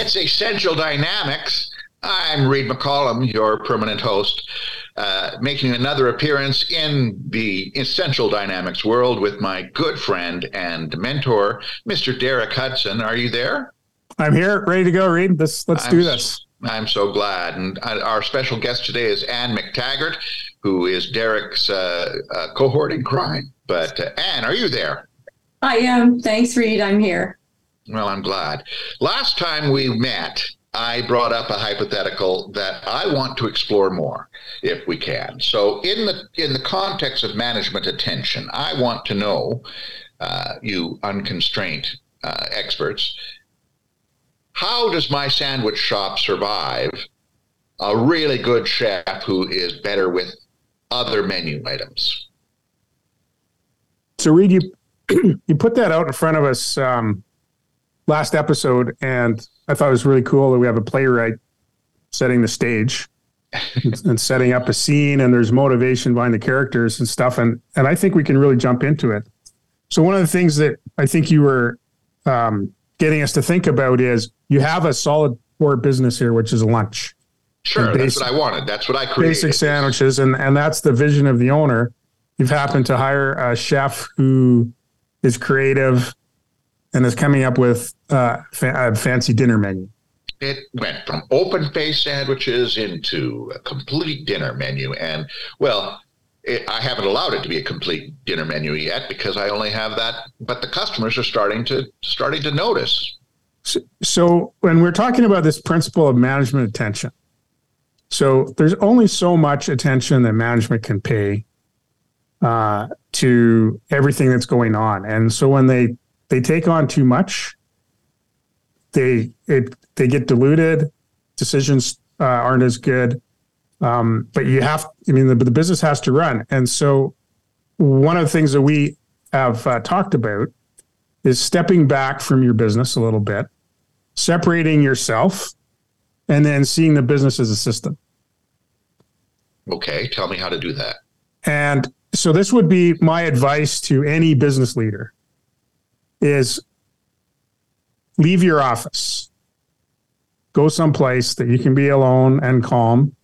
It's Essential Dynamics. I'm Reed McCollum, your permanent host, uh, making another appearance in the Essential Dynamics world with my good friend and mentor, Mr. Derek Hudson. Are you there? I'm here, ready to go, Reed. Let's let's I'm do this. I'm so glad. And uh, our special guest today is Ann MacTaggart, who is Derek's uh, uh, cohort in crime. But uh, Ann, are you there? I am. Thanks, Reed. I'm here. Well, I'm glad. Last time we met, I brought up a hypothetical that I want to explore more, if we can. So, in the in the context of management attention, I want to know, uh, you unconstrained uh, experts, how does my sandwich shop survive a really good chef who is better with other menu items? So, Reed, you you put that out in front of us um, last episode, and I thought it was really cool that we have a playwright setting the stage and setting up a scene, and there's motivation behind the characters and stuff, and and I think we can really jump into it. So, one of the things that I think you were um, getting us to think about is you have a solid core business here, which is lunch. Sure, And that's basic- what I wanted. That's what I created. basic sandwiches, and and that's the vision of the owner. You've happened to hire a chef who is creative and is coming up with uh, fa- a fancy dinner menu. it went from open face sandwiches into a complete dinner menu. And well it, i haven't allowed it to be a complete dinner menu yet because i only have that but the customers are starting to starting to notice. So, so when we're talking about this principle of management attention, so there's only so much attention that management can pay uh, to everything that's going on, and so when they they take on too much, they it they get diluted. Decisions uh, aren't as good. Um, but you have, I mean, the, the business has to run, and so one of the things that we have uh, talked about is stepping back from your business a little bit, separating yourself, and then seeing the business as a system. okay tell me how to do that And so this would be my advice to any business leader is leave your office. Go someplace that you can be alone and calm.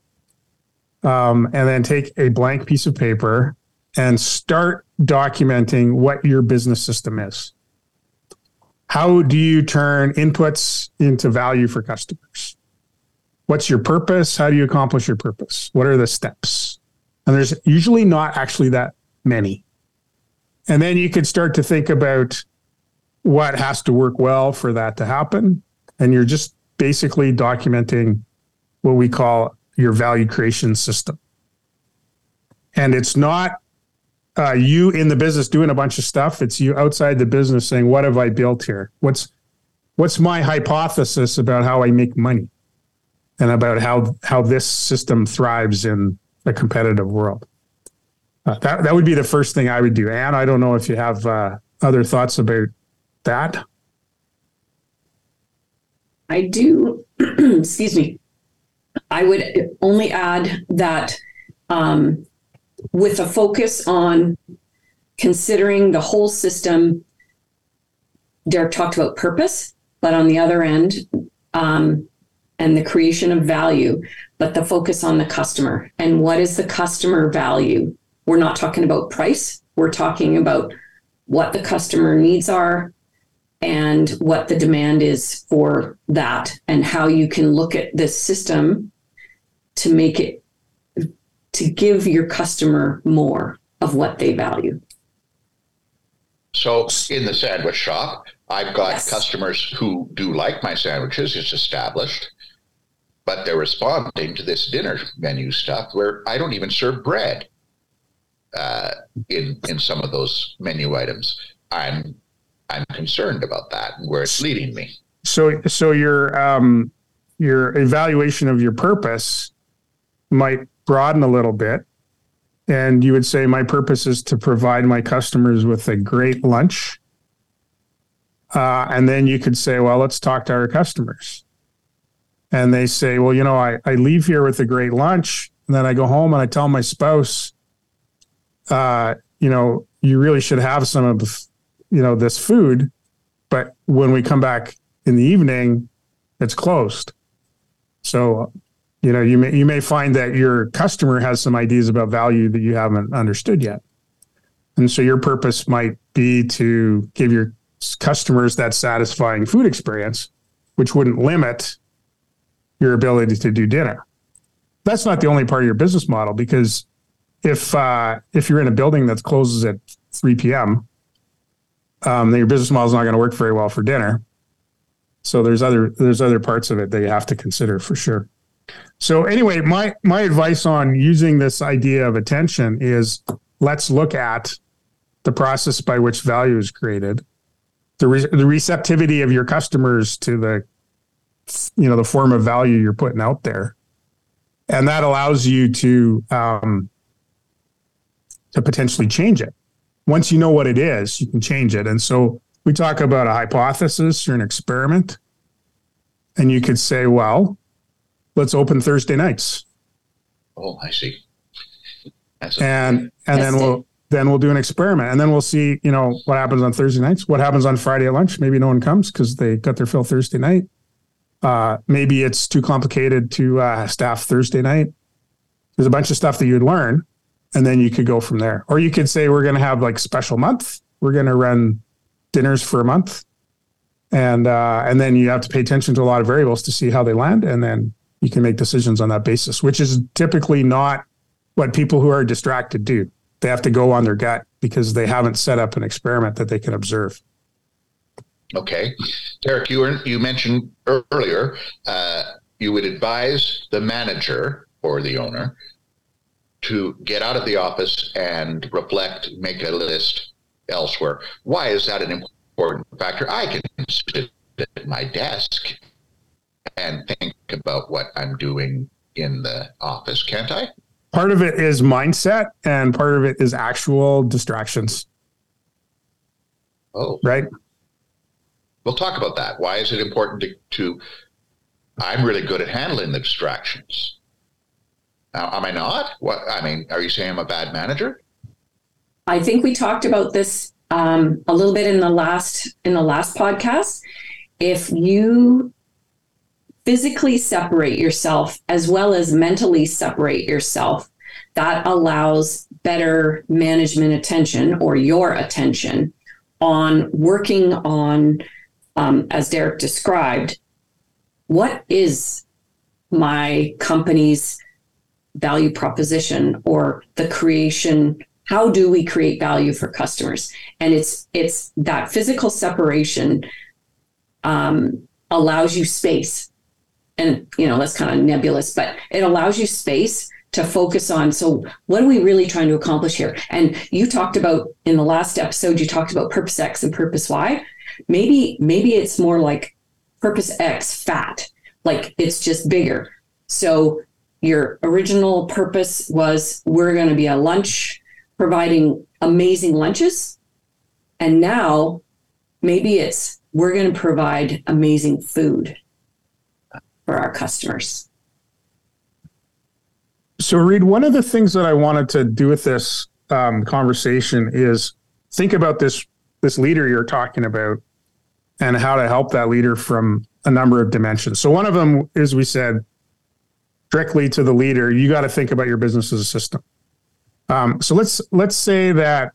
Um, and then take a blank piece of paper and start documenting what your business system is. How do you turn inputs into value for customers? What's your purpose? How do you accomplish your purpose? What are the steps? And there's usually not actually that many. And then you could start to think about what has to work well for that to happen. And you're just basically documenting what we call your value creation system. And it's not uh, you in the business doing a bunch of stuff. It's you outside the business saying, "What have I built here? What's what's my hypothesis about how I make money, and about how how this system thrives in a competitive world?" Uh, that that would be the first thing I would do. And I don't know if you have uh, other thoughts about that. I do. excuse me. I would only add that um, with a focus on considering the whole system, Derek talked about purpose, but on the other end, um, and the creation of value, but the focus on the customer and what is the customer value. We're not talking about price. We're talking about what the customer needs are, and what the demand is for that and how you can look at this system to make it to give your customer more of what they value. so in the sandwich shop i've got Yes. customers who do like my sandwiches it's established but they're responding to this dinner menu stuff where i don't even serve bread uh, in in some of those menu items i'm i'm concerned about that and where it's leading me So so your um, your evaluation of your purpose might broaden a little bit, and you would say my purpose is to provide my customers with a great lunch. Uh, and then you could say, well, let's talk to our customers. And they say, well, you know, I, I leave here with a great lunch, and then I go home and I tell my spouse, uh, you know, you really should have some of, you know, this food. But when we come back in the evening, it's closed. So, you know, you may you may find that your customer has some ideas about value that you haven't understood yet. And so your purpose might be to give your customers that satisfying food experience, which wouldn't limit your ability to do dinner. That's not the only part of your business model because if uh, if you're in a building that closes at 3 p.m., um, then your business model is not going to work very well for dinner. So there's other there's other parts of it that you have to consider for sure. So anyway, my my advice on using this idea of attention is let's look at the process by which value is created, the re- the receptivity of your customers to the you know the form of value you're putting out there, and that allows you to um, to potentially change it. Once you know what it is, you can change it. And so we talk about a hypothesis or an experiment. And you could say, well, let's open Thursday nights. Oh, I see. That's and and then we'll then we'll do an experiment and then we'll see, you know, what happens on Thursday nights, what happens on Friday at lunch. Maybe no one comes because they got their fill Thursday night. Uh, maybe it's too complicated to uh, staff Thursday night. There's a bunch of stuff that you'd learn and then you could go from there. Or you could say we're going to have like special month. We're going to run dinners for a month, and uh, and then you have to pay attention to a lot of variables to see how they land, and then you can make decisions on that basis, which is typically not what people who are distracted do. They have to go on their gut because they haven't set up an experiment that they can observe. Okay, Derek, you were, you mentioned earlier uh, you would advise the manager or the owner to get out of the office and reflect, make a list elsewhere. Why is that an important factor? I can sit at my desk and think about what I'm doing in the office, can't I? Part of it is mindset, and part of it is actual distractions. Oh, right. We'll talk about that. Why is it important to, to I'm really good at handling the distractions. Now, am I not? What I mean, are you saying I'm a bad manager? I think we talked about this um, a little bit in the last in the last podcast. If you physically separate yourself as well as mentally separate yourself, that allows better management attention or your attention on working on, um, as Derek described, what is my company's value proposition or the creation how do we create value for customers? And it's it's that physical separation um, allows you space. And you know that's kind of nebulous but it allows you space to focus on so what are we really trying to accomplish here? And you talked about in the last episode you talked about purpose x and purpose y. Maybe maybe it's more like purpose x fat like it's just bigger. So your original purpose was we're going to be a lunch providing amazing lunches. And now maybe it's we're going to provide amazing food for our customers. So, Reed, one of the things that I wanted to do with this um, conversation is think about this this leader you're talking about and how to help that leader from a number of dimensions. So, one of them is we said strictly to the leader, you got to think about your business as a system. Um, so let's let's say that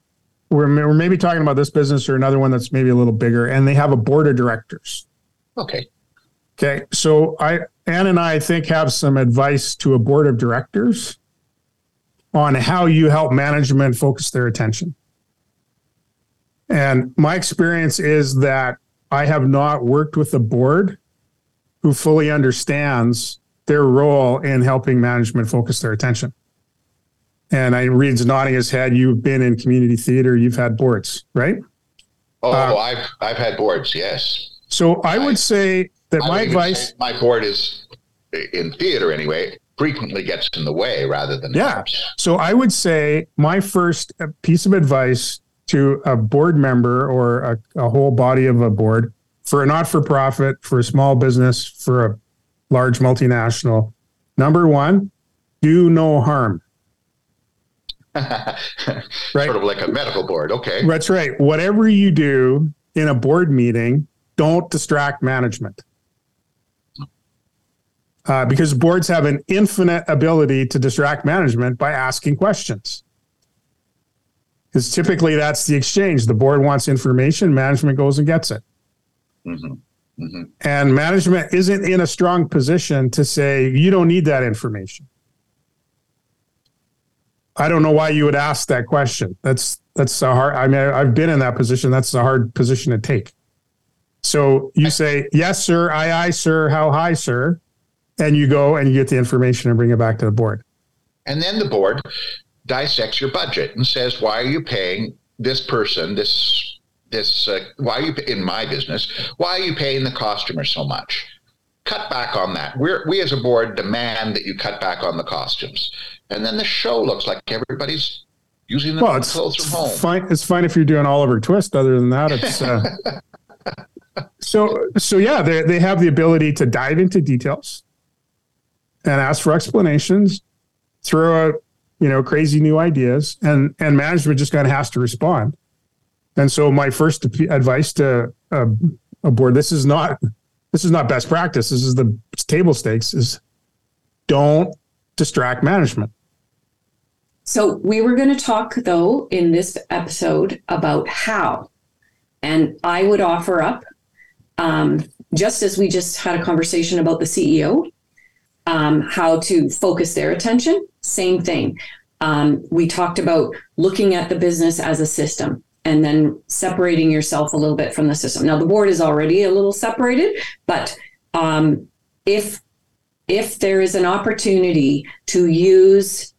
we're, we're maybe talking about this business or another one that's maybe a little bigger, and they have a board of directors. Okay. Okay. So I Ann and I, I think have some advice to a board of directors on how you help management focus their attention. And my experience is that I have not worked with a board who fully understands their role in helping management focus their attention. And I Reed's nodding his head. You've been in community theater. You've had boards, right? Oh, uh, I've I've had boards. Yes. So I, I would say that I my advice. My board is in theater anyway. Frequently gets in the way rather than yeah. Helps. So I would say my first piece of advice to a board member or a, a whole body of a board for a not for profit, for a small business, for a large multinational. Number one, do no harm. right? Sort of like a medical board. Okay. That's right. Whatever you do in a board meeting, don't distract management. uh, because boards have an infinite ability to distract management by asking questions. Because typically that's the exchange. The board wants information, management goes and gets it. Mm-hmm. Mm-hmm. And management isn't in a strong position to say, you don't need that information. I don't know why you would ask that question. That's that's a hard. I mean, I've been in that position. That's a hard position to take. So you say, "Yes, sir. Aye, aye, sir. How high, sir?" And you go and you get the information and bring it back to the board. And then the board dissects your budget and says, "Why are you paying this person this this? Uh, why are you in my business? Why are you paying the customer so much?" Cut back on that. We're, we as a board demand that you cut back on the costumes and then the show looks like everybody's using the well, it's, clothes from home. Fine, it's fine if you're doing Oliver Twist. Other than that, it's uh, so so. Yeah, they they have the ability to dive into details and ask for explanations, throw out you know crazy new ideas, and and management just kind of has to respond. And so, my first advice to a, a board: this is not this is not best practice. This is the table stakes. Is don't distract management. So we were going to talk though in this episode about how, and I would offer up, um, just as we just had a conversation about the CEO, um, how to focus their attention. Same thing. Um, we talked about looking at the business as a system and then separating yourself a little bit from the system. Now the board is already a little separated, but um, if if there is an opportunity to use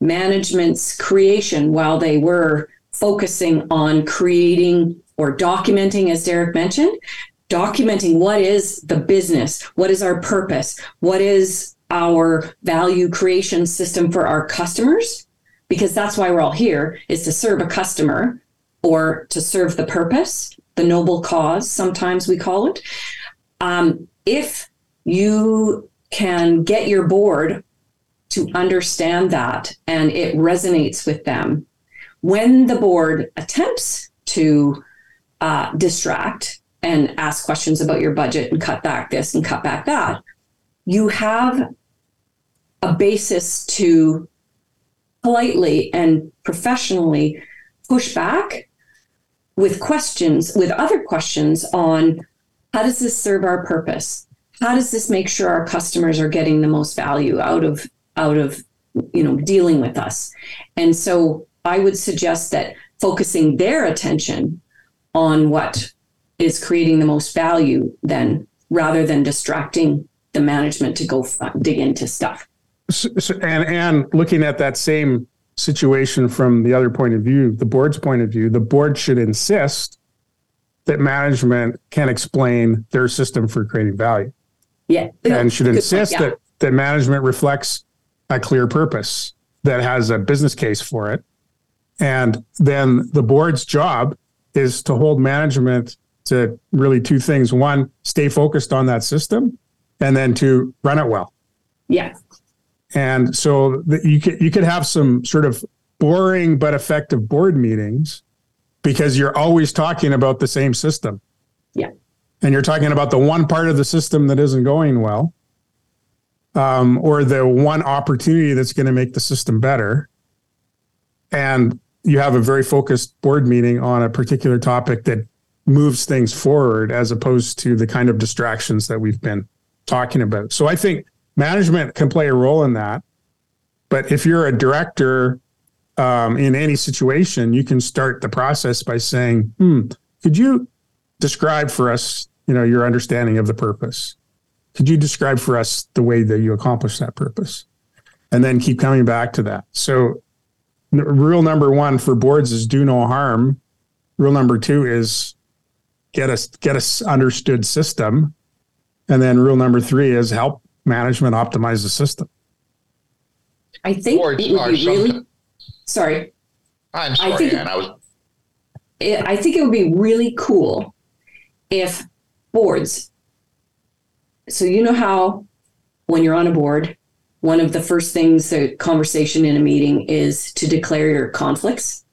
management's creation while they were focusing on creating or documenting, as Derek mentioned, documenting what is the business, what is our purpose, what is our value creation system for our customers, because that's why we're all here is to serve a customer or to serve the purpose, the noble cause, sometimes we call it. Um, if you can get your board to understand that and it resonates with them. When the board attempts to uh, distract and ask questions about your budget and cut back this and cut back that, you have a basis to politely and professionally push back with questions, with other questions on how does this serve our purpose? How does this make sure our customers are getting the most value out of out of you know dealing with us and so i would suggest that focusing their attention on what is creating the most value then rather than distracting the management to go f- dig into stuff so, so, and and looking at that same situation from the other point of view the board's point of view the board should insist that management can explain their system for creating value yeah and should insist point, yeah. that that management reflects a clear purpose that has a business case for it. And then the board's job is to hold management to really two things. One, stay focused on that system, and then to run it well. Yeah. And so you could you could have some sort of boring but effective board meetings because you're always talking about the same system. Yeah. And you're talking about the one part of the system that isn't going well um, or the one opportunity that's going to make the system better. And you have a very focused board meeting on a particular topic that moves things forward as opposed to the kind of distractions that we've been talking about. So I think management can play a role in that. But if you're a director um, in any situation, you can start the process by saying, hmm, could you describe for us, you know, your understanding of the purpose? Could you describe for us the way that you accomplish that purpose? And then keep coming back to that. So, rule number one for boards is do no harm. Rule number two is get us get us understood system. And then rule number three is help management optimize the system. I think boards it would be really. Sorry. I'm sorry, I think, Ann, I was. I think it would be really cool if boards so you know how when you're on a board, one of the first things the conversation in a meeting is to declare your conflicts.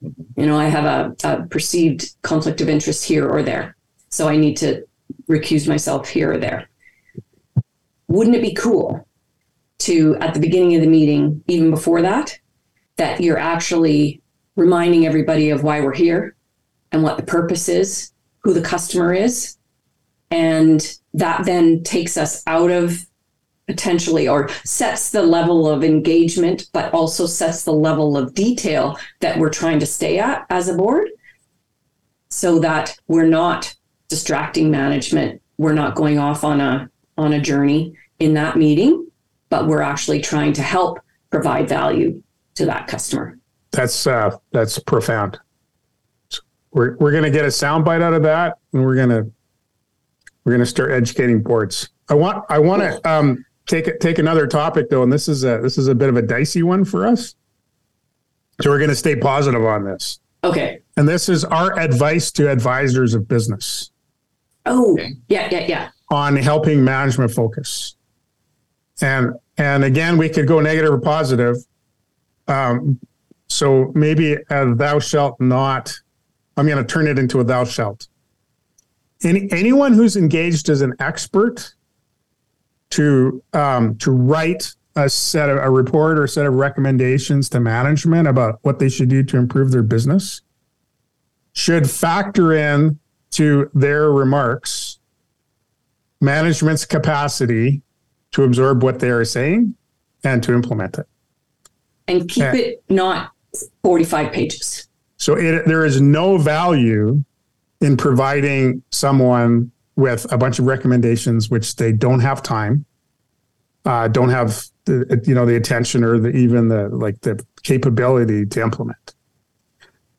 You know, I have a, a perceived conflict of interest here or there. So I need to recuse myself here or there. Wouldn't it be cool to, at the beginning of the meeting, even before that, that you're actually reminding everybody of why we're here and what the purpose is, who the customer is. And that then takes us out of potentially or sets the level of engagement, but also sets the level of detail that we're trying to stay at as a board so that we're not distracting management. We're not going off on a on a journey in that meeting, but we're actually trying to help provide value to that customer. That's uh, that's profound. We're we're going to get a soundbite out of that, and we're going to we're going to start educating boards. I want I want to um, take take another topic though, and this is a this is a bit of a dicey one for us. So we're going to stay positive on this. Okay. And this is our advice to advisors of business. Oh, okay. yeah, yeah, yeah. On helping management focus. And and again, we could go negative or positive. Um, so maybe a thou shalt not. I'm going to turn it into a thou shalt. Any, anyone who's engaged as an expert to um, to write a set of a report or a set of recommendations to management about what they should do to improve their business should factor in to their remarks management's capacity to absorb what they are saying and to implement it. And keep and, it not 45 pages. So it, there is no value in providing someone with a bunch of recommendations which they don't have time uh, don't have the you know the attention or the even the like the capability to implement.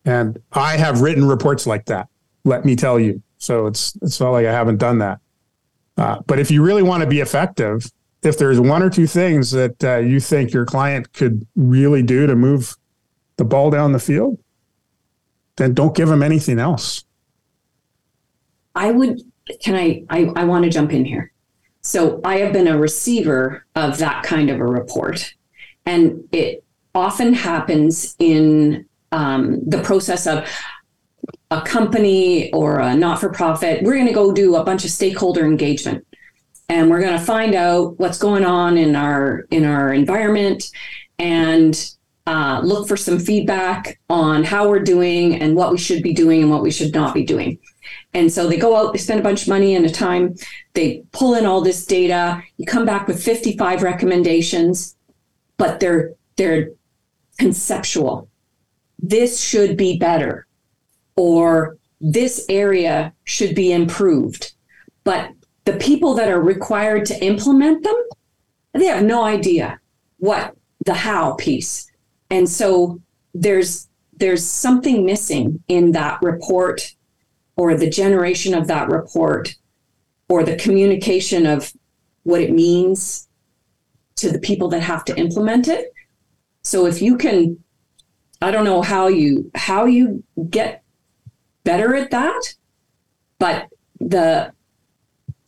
And i have written reports like that let me tell you. So it's it's not like i haven't done that uh, but if you really want to be effective if there's one or two things that uh, you think your client could really do to move the ball down the field then don't give them anything else i would can i i, I want to jump in here so I have been a receiver of that kind of a report. And it often happens in um, the process of a company or a not for profit. We're going to go do a bunch of stakeholder engagement and we're going to find out what's going on in our in our environment and uh, look for some feedback on how we're doing and what we should be doing and what we should not be doing. And so they go out, they spend a bunch of money and a time, they pull in all this data, you come back with 55 recommendations, but they're they're conceptual. This should be better or this area should be improved. But the people that are required to implement them, they have no idea what the how piece. And so there's there's something missing in that report or the generation of that report or the communication of what it means to the people that have to implement it so if you can i don't know how you how you get better at that but the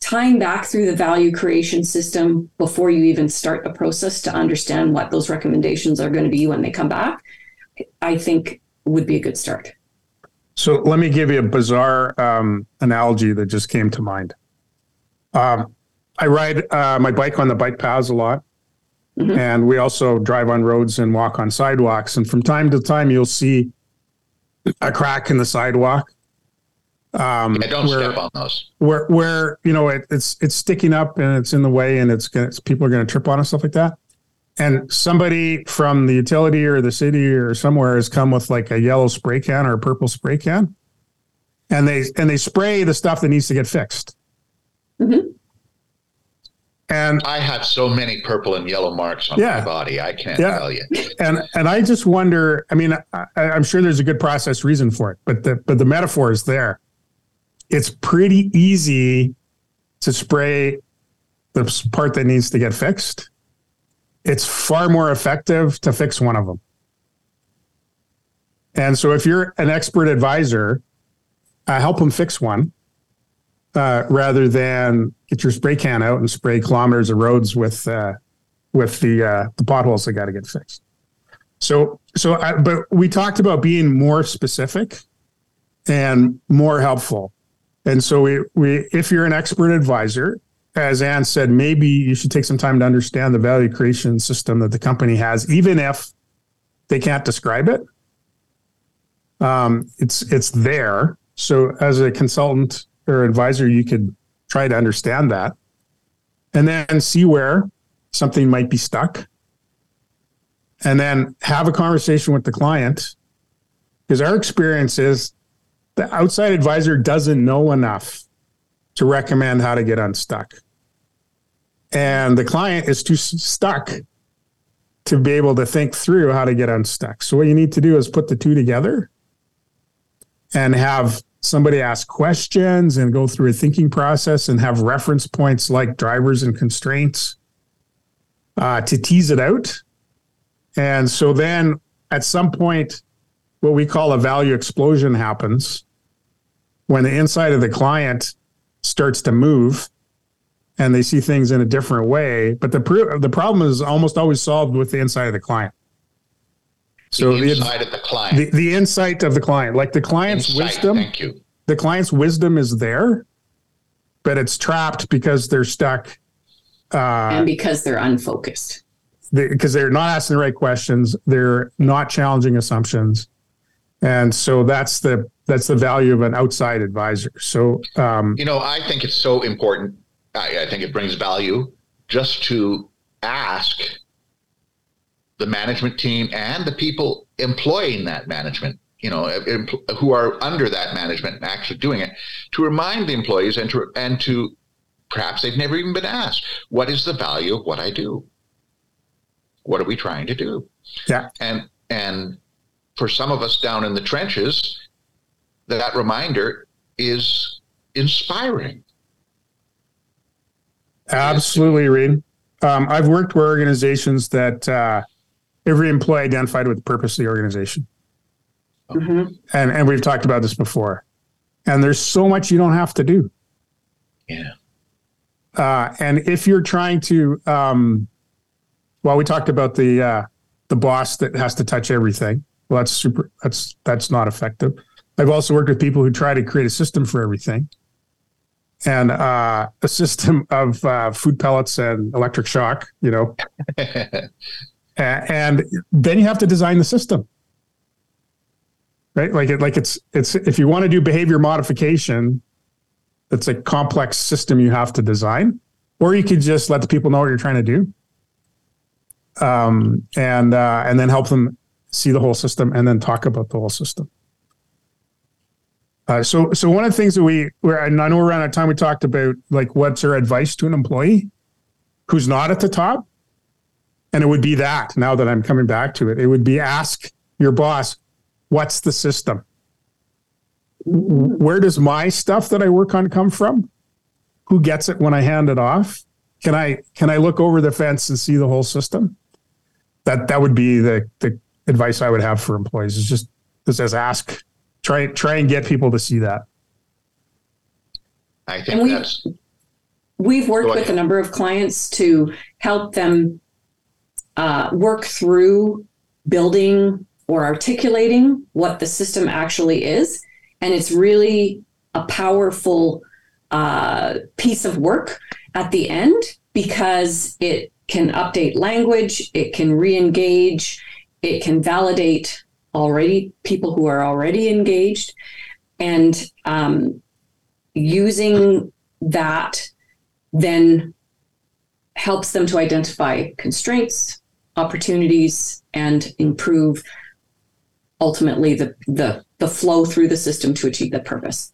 tying back through the value creation system before you even start the process to understand what those recommendations are going to be when they come back i think would be a good start so let me give you a bizarre um, analogy that just came to mind. Um, I ride uh, my bike on the bike paths a lot. Mm-hmm. And we also drive on roads and walk on sidewalks. And from time to time, you'll see a crack in the sidewalk. Um, yeah, don't where, step on those. Where, where you know it, it's it's sticking up and it's in the way, and it's, gonna, it's people are going to trip on and stuff like that and somebody from the utility or the city or somewhere has come with like a yellow spray can or a purple spray can and they and they spray the stuff that needs to get fixed mm-hmm. And i have so many purple and yellow marks on yeah, my body i can't yeah. tell you. And and i just wonder i mean I, i'm sure there's a good process reason for it but the but the metaphor is there. It's pretty easy to spray the part that needs to get fixed. It's far more effective to fix one of them. And so if you're an expert advisor, uh, help them fix one uh, rather than get your spray can out and spray kilometers of roads with uh, with the uh, the potholes that got to get fixed. So so I, but we talked about being more specific and more helpful. And so we we if you're an expert advisor as Ann said, maybe you should take some time to understand the value creation system that the company has, even if they can't describe it. Um, it's it's there. So as a consultant or advisor, you could try to understand that, and then see where something might be stuck, and then have a conversation with the client. Because our experience is the outside advisor doesn't know enough to recommend how to get unstuck. And the client is too stuck to be able to think through how to get unstuck. So, what you need to do is put the two together and have somebody ask questions and go through a thinking process and have reference points like drivers and constraints uh, to tease it out. And so then at some point, what we call a value explosion happens when the inside of the client starts to move and they see things in a different way. But the pr- the problem is almost always solved with the inside of the client. So the inside the, of the client, the, the insight of the client, like the client's insight, wisdom. Thank you. The client's wisdom is there, but it's trapped because they're stuck. Uh, and because they're unfocused. Because they, they're not asking the right questions, they're not challenging assumptions, and so that's the that's the value of an outside advisor. So, um, you know, I think it's so important. I, I think it brings value just to ask the management team and the people employing that management, you know, who are under that management and actually doing it, to remind the employees and to and to perhaps they've never even been asked, what is the value of what I do? What are we trying to do? Yeah. And and for some of us down in the trenches, that reminder is inspiring. Absolutely, Reed. Um, I've worked with organizations that uh, every employee identified with the purpose of the organization. Mm-hmm. And, and we've talked about this before. And there's so much you don't have to do. Yeah. Uh, and if you're trying to, um, well, we talked about the uh, the boss that has to touch everything. Well, that's super. That's that's not effective. I've also worked with people who try to create a system for everything, and uh, a system of uh, food pellets and electric shock. You know, and then you have to design the system, right? Like it, like it's it's if you want to do behavior modification, it's a complex system you have to design, or you could just let the people know what you're trying to do, um, and uh, and then help them see the whole system and then talk about the whole system. Uh, so, so one of the things that we, where I know around that time we talked about, like, what's our advice to an employee who's not at the top, and it would be that. Now that I'm coming back to it, it would be ask your boss, "What's the system? Where does my stuff that I work on come from? Who gets it when I hand it off? Can I can I look over the fence and see the whole system?" That that would be the the advice I would have for employees is just just as ask try try and get people to see that. I think we've, that's. We've worked with a number of clients to help them uh, work through building or articulating what the system actually is, and it's really a powerful uh, piece of work at the end because it can update language, it can re-engage, it can validate already people who are already engaged. And um, using that then helps them to identify constraints opportunities and improve ultimately the, the the flow through the system to achieve that purpose.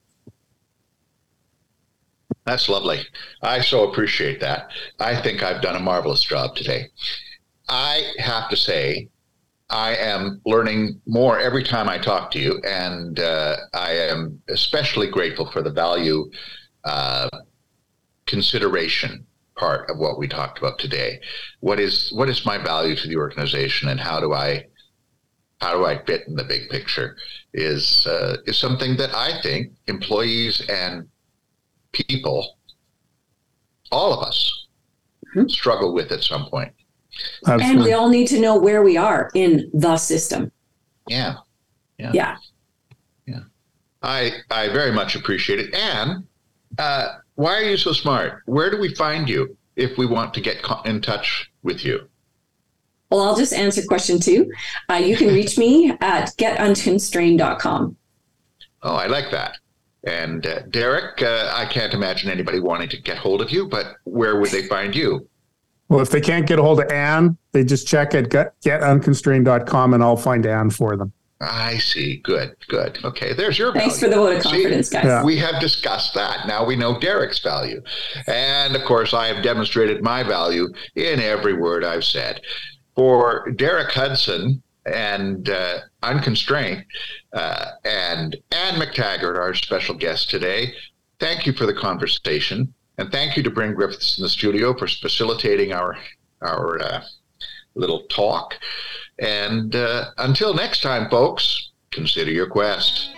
That's lovely. I so appreciate that. I think i've done a marvelous job today. I have to say I am learning more every time I talk to you, and uh, I am especially grateful for the value uh, consideration part of what we talked about today. What is what is my value to the organization, and how do I how do I fit in the big picture? Is uh, is something that I think employees and people, all of us, mm-hmm. struggle with at some point. Absolutely. And we all need to know where we are in the system. Yeah. Yeah. Yeah. yeah. I I very much appreciate it. And uh, why are you so smart? Where do we find you if we want to get in touch with you? Well, I'll just answer question two. Uh, you can reach me at getunconstrained.com. Oh, I like that. And uh, Derek, uh, I can't imagine anybody wanting to get hold of you, but where would they find you? Well, if they can't get a hold of Ann, they just check at getunconstrained.com and I'll find Ann for them. I see. Good, good. Okay, there's your Thanks value. for the vote of confidence, see, guys. Yeah. We have discussed that. Now we know Derek's value. And of course, I have demonstrated my value in every word I've said. For Derek Hudson and uh, Unconstrained uh, and Ann MacTaggart, our special guest today, thank you for the conversation. And thank you to Bryn Griffiths in the studio for facilitating our, our uh, little talk. And uh, until next time, folks, consider your quest.